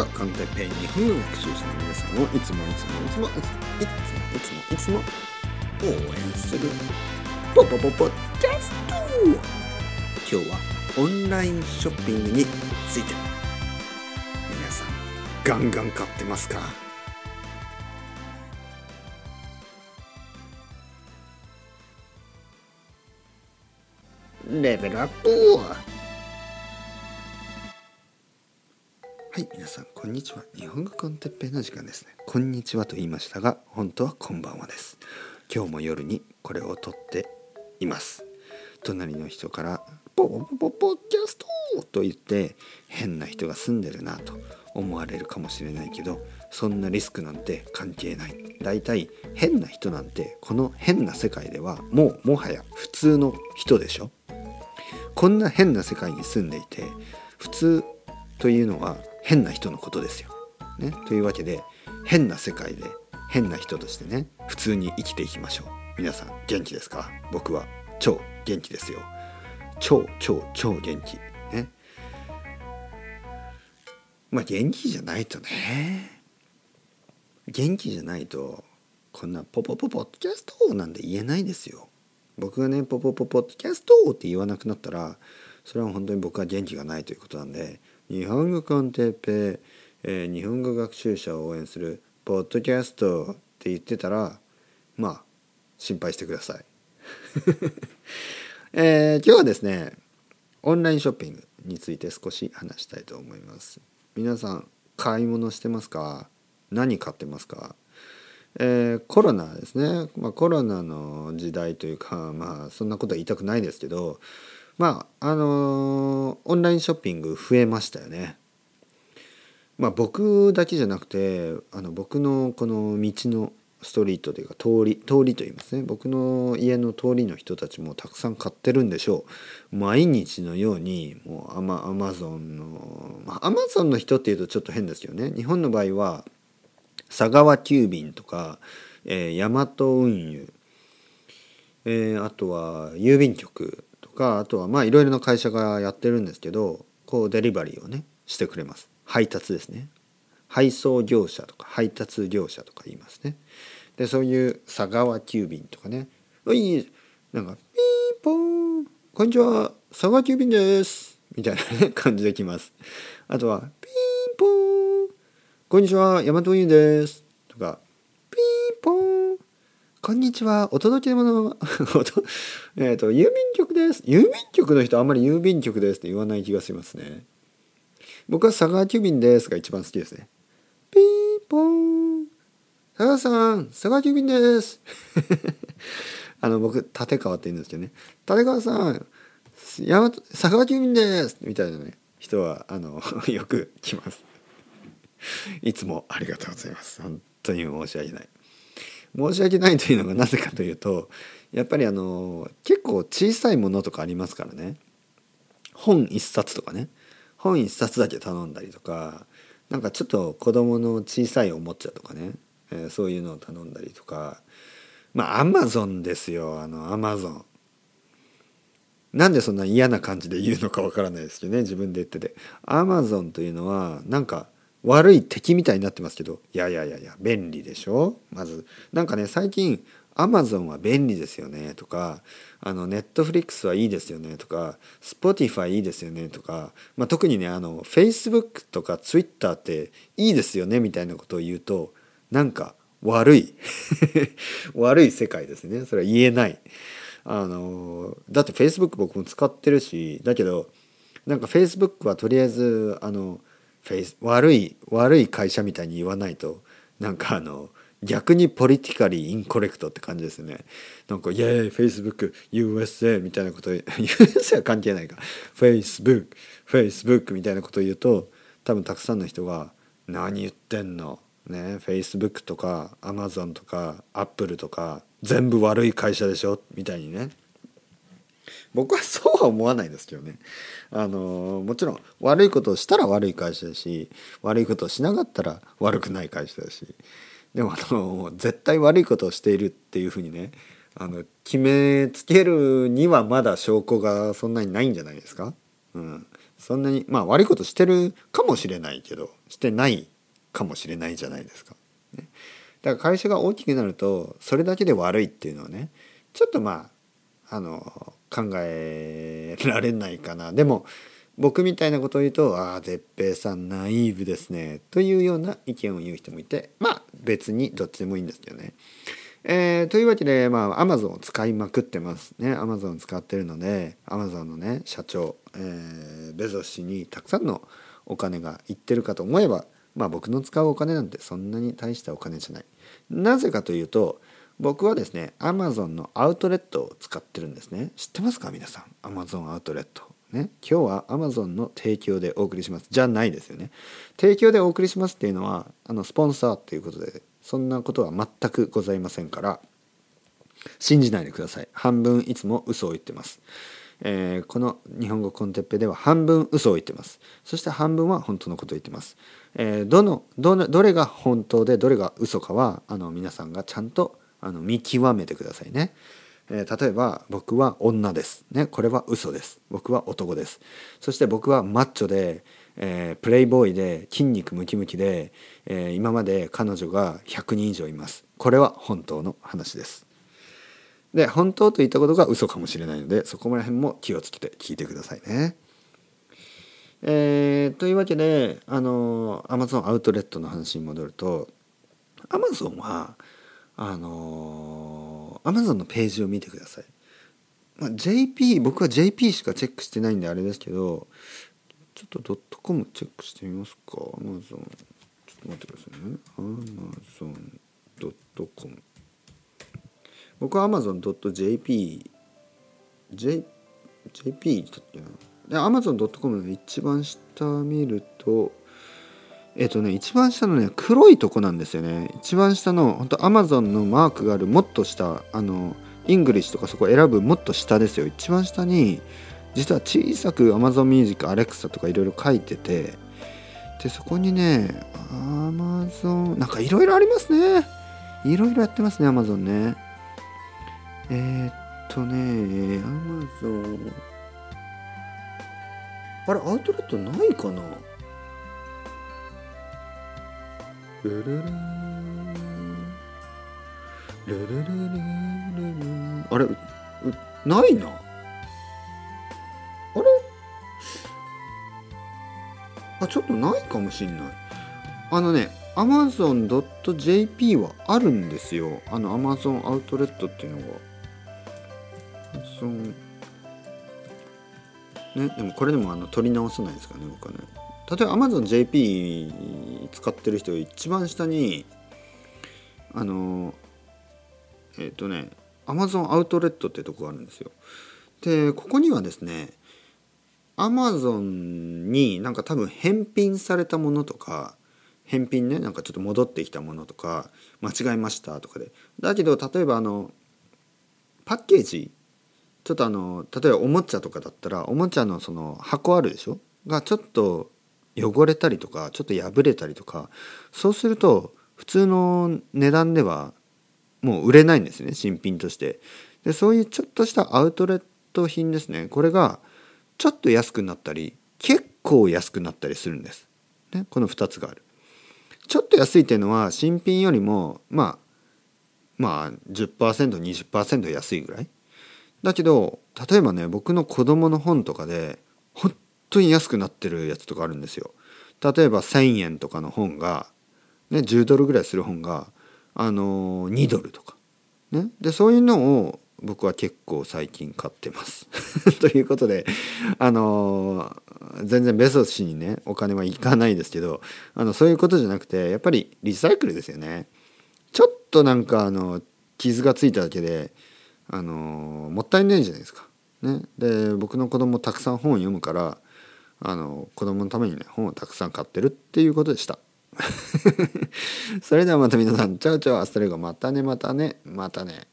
がカンテペイ日本語学習者の皆さんをいつもいつもいつもいつもいつもいつも応援するポポポポキャスト今日はオンラインショッピングについて皆さんガンガン買ってますかレベルアップはい、皆さん、こんにちは。日本語コンテッペイの時間ですね。こんにちはと言いましたが、本当はこんばんはです。今日も夜にこれを撮っています。隣の人から、ポポポポポッキャストと言って、変な人が住んでるなと思われるかもしれないけど、そんなリスクなんて関係ない。だいたい変な人なんて、この変な世界ではもうもはや普通の人でしょこんな変な世界に住んでいて普通というのは変な人のことですよ。ね、というわけで変な世界で変な人としてね普通に生きていきましょう。皆さん元気ですか？僕は超元気ですよ。超超超元気。ね。まあ元気じゃないとね元気じゃないとこんなポポポポッドキャストなんて言えないですよ。僕がねポポポポッドキャストって言わなくなったらそれは本当に僕は元気がないということなんで日本語コンテッペ、えー、日本語学習者を応援するポッドキャストって言ってたらまあ心配してください、えー、今日はですねオンラインショッピングについて少し話したいと思います。皆さん買い物してますか？何買ってますか？えー、コロナですね、まあ、コロナの時代というかまあそんなことは言いたくないですけどまああの、オンラインショッピング増えましたよね。まあ僕だけじゃなくてあの僕のこの道のストリートというか通り通りと言いますね。僕の家の通りの人たちもたくさん買ってるんでしょう。毎日のようにもうアマアマゾンのまあアマゾンの人っていうとちょっと変ですよね。日本の場合は佐川急便とか、えー、大和運輸、えー、あとは郵便局。かあとはまあいろいろな会社がやってるんですけどこうデリバリーをねしてくれます。配達ですね。配送業者とか配達業者とか言いますね。でそういう佐川急便とかね「おいなんかピーポーンこんにちは佐川急便です」みたいな、感じで来ます。あとは「ピーポンこんにちは、ヤマトウユです。とか、こんにちは、お届け物、えっと、郵便局です。郵便局の人あんまり郵便局ですって言わない気がしますね。僕は佐川急便ですが一番好きですね。ピーポーン。佐川さん、佐川急便です。あの、僕、立川って言うんですけどね。立川さん、山佐川急便ですみたいなね、人は、あの、よく来ます。いつもありがとうございます。本当に申し訳ない。申し訳ないというのがなぜかというとやっぱりあの結構小さいものとかありますからね。本一冊とかね。本一冊だけ頼んだりとかなんかちょっと子供の小さいおもちゃとかね、えー、そういうのを頼んだりとか。まあアマゾンですよあのアマゾン。なんでそんな嫌な感じで言うのかわからないですけどね自分で言ってて。アマゾンというのはなんか悪い敵みたいになってますけどいやいやいやいや便利でしょ？まずなんかね最近アマゾンは便利ですよねとかあのネットフリックスはいいですよねとかスポティファイいいですよねとか、まあ、特にねあのフェイスブックとかツイッターっていいですよねみたいなことを言うとなんか悪い。悪い世界ですね。それは言えない。あのだってフェイスブック僕も使ってるしだけどなんかフェイスブックはとりあえずあのフェイス悪い悪い会社みたいに言わないとなんかあの逆にポリティカリーインコレクトって感じですね。なんか「イエーイフェイスブック USA」みたいなこと USA は関係ないか。フェイスブックフェイスブックみたいなことを言うと多分たくさんの人が「何言ってんの?」ね。フェイスブックとかアマゾンとかアップルとか全部悪い会社でしょ?みたいにね。僕はそうは思わないですけどね。あのもちろん悪いことをしたら悪い会社だし悪いことをしなかったら悪くない会社だし。でもあの絶対悪いことをしているっていうふうにねあの決めつけるにはまだ証拠がそんなにないんじゃないですか、うん、そんなにまあ悪いことしてるかもしれないけどしてないかもしれないじゃないですか。ね、だから会社が大きくなるとそれだけで悪いっていうのはねちょっとまああの考えられないかなでも僕みたいなことを言うと「ああ哲平さんナイーブですね」というような意見を言う人もいてまあ別にどっちでもいいんですけどね。えー、というわけでまあアマゾンを使いまくってますねアマゾン使ってるのでアマゾンのね社長、えー、ベゾス氏にたくさんのお金がいってるかと思えばまあ僕の使うお金なんてそんなに大したお金じゃない。なぜかというと僕はですねアマゾンのアウトレットを使ってるんですね。知ってますか皆さん？アマゾンアウトレット。ね。今日はアマゾンの提供でお送りします。じゃないですよね。提供でお送りしますっていうのはあのスポンサーっていうことでそんなことは全くございませんから信じないでください。半分いつも嘘を言ってます、えー、この日本語コンテッペでは半分嘘を言ってます。そして半分は本当のことを言ってます、えー、どのどのどれが本当でどれが嘘かはあの皆さんがちゃんとあの見極めてくださいね、えー、例えば僕は女です。ねこれは嘘です。僕は男です。そして僕はマッチョでえー、プレイボーイで筋肉ムキムキで、えー、今まで彼女が100人以上います。これは本当の話です。で本当と言ったことが嘘かもしれないのでそこら辺も気をつけて聞いてくださいね。えー、というわけであのアマゾンアウトレットの話に戻るとアマゾンはあのアマゾンのページを見てください、まあ、JP 僕は JP しかチェックしてないんであれですけどちょっとドットコムチェックしてみますか。アマゾン。ちょっと待ってくださいね。アマゾンドットコム。僕はアマゾンドット JP、J、JP だっけな。で、アマゾンドットコムの一番下見ると、えっとね、一番下のね、黒いとこなんですよね。一番下の、本当アマゾンのマークがあるもっと下、あの、 English とかそこ選ぶもっと下ですよ。一番下に、実は小さく Amazon Music、Alexa とかいろいろ書いててでそこにね Amazon なんかいろいろありますねいろいろやってますね Amazon ねえー、っとね Amazon あれアウトレットないかな？ルルルルルルルルルあれないなあれあちょっとないかもしんないあのね amazon.jp はあるんですよあの Amazon アウトレットっていうのが Amazon ねでもこれでもあの取り直さないですかね僕はね例えば AmazonJP 使ってる人一番下にあのえっ、ー、とね Amazon アウトレットってとこがあるんですよ。でここにはですねアマゾンになんか多分返品されたものとか返品ねなんかちょっと戻ってきたものとか間違えましたとかで。だけど例えばあのパッケージちょっとあの例えばおもちゃとかだったらおもちゃのその箱あるでしょ？がちょっと汚れたりとかちょっと破れたりとかそうすると普通の値段ではもう売れないんですね新品としてでそういうちょっとしたアウトレット品ですねこれがちょっと安くなったり結構安くなったりするんです。ね、この2つがある。ちょっと安いっていうのは新品よりもまあまあ 10%20% 安いぐらい。だけど例えばね僕の子供の本とかで本当に安くなってるやつとかあるんですよ。例えば1,000円とかの本が、ね、10ドルぐらいする本が、あのー、2ドルとか。ね、でそういうのを僕は結構最近買ってます ということであの全然ベソス氏にねお金はいかないですけどあのそういうことじゃなくてやっぱりリサイクルですよね。ちょっとなんかあの傷がついただけであのもったいないじゃないですか。ね、で僕の子供たくさん本を読むからあの子供のためにね本をたくさん買ってるっていうことでした。それではまた皆さんチャウチャウアストレゴまたねまたねまたね。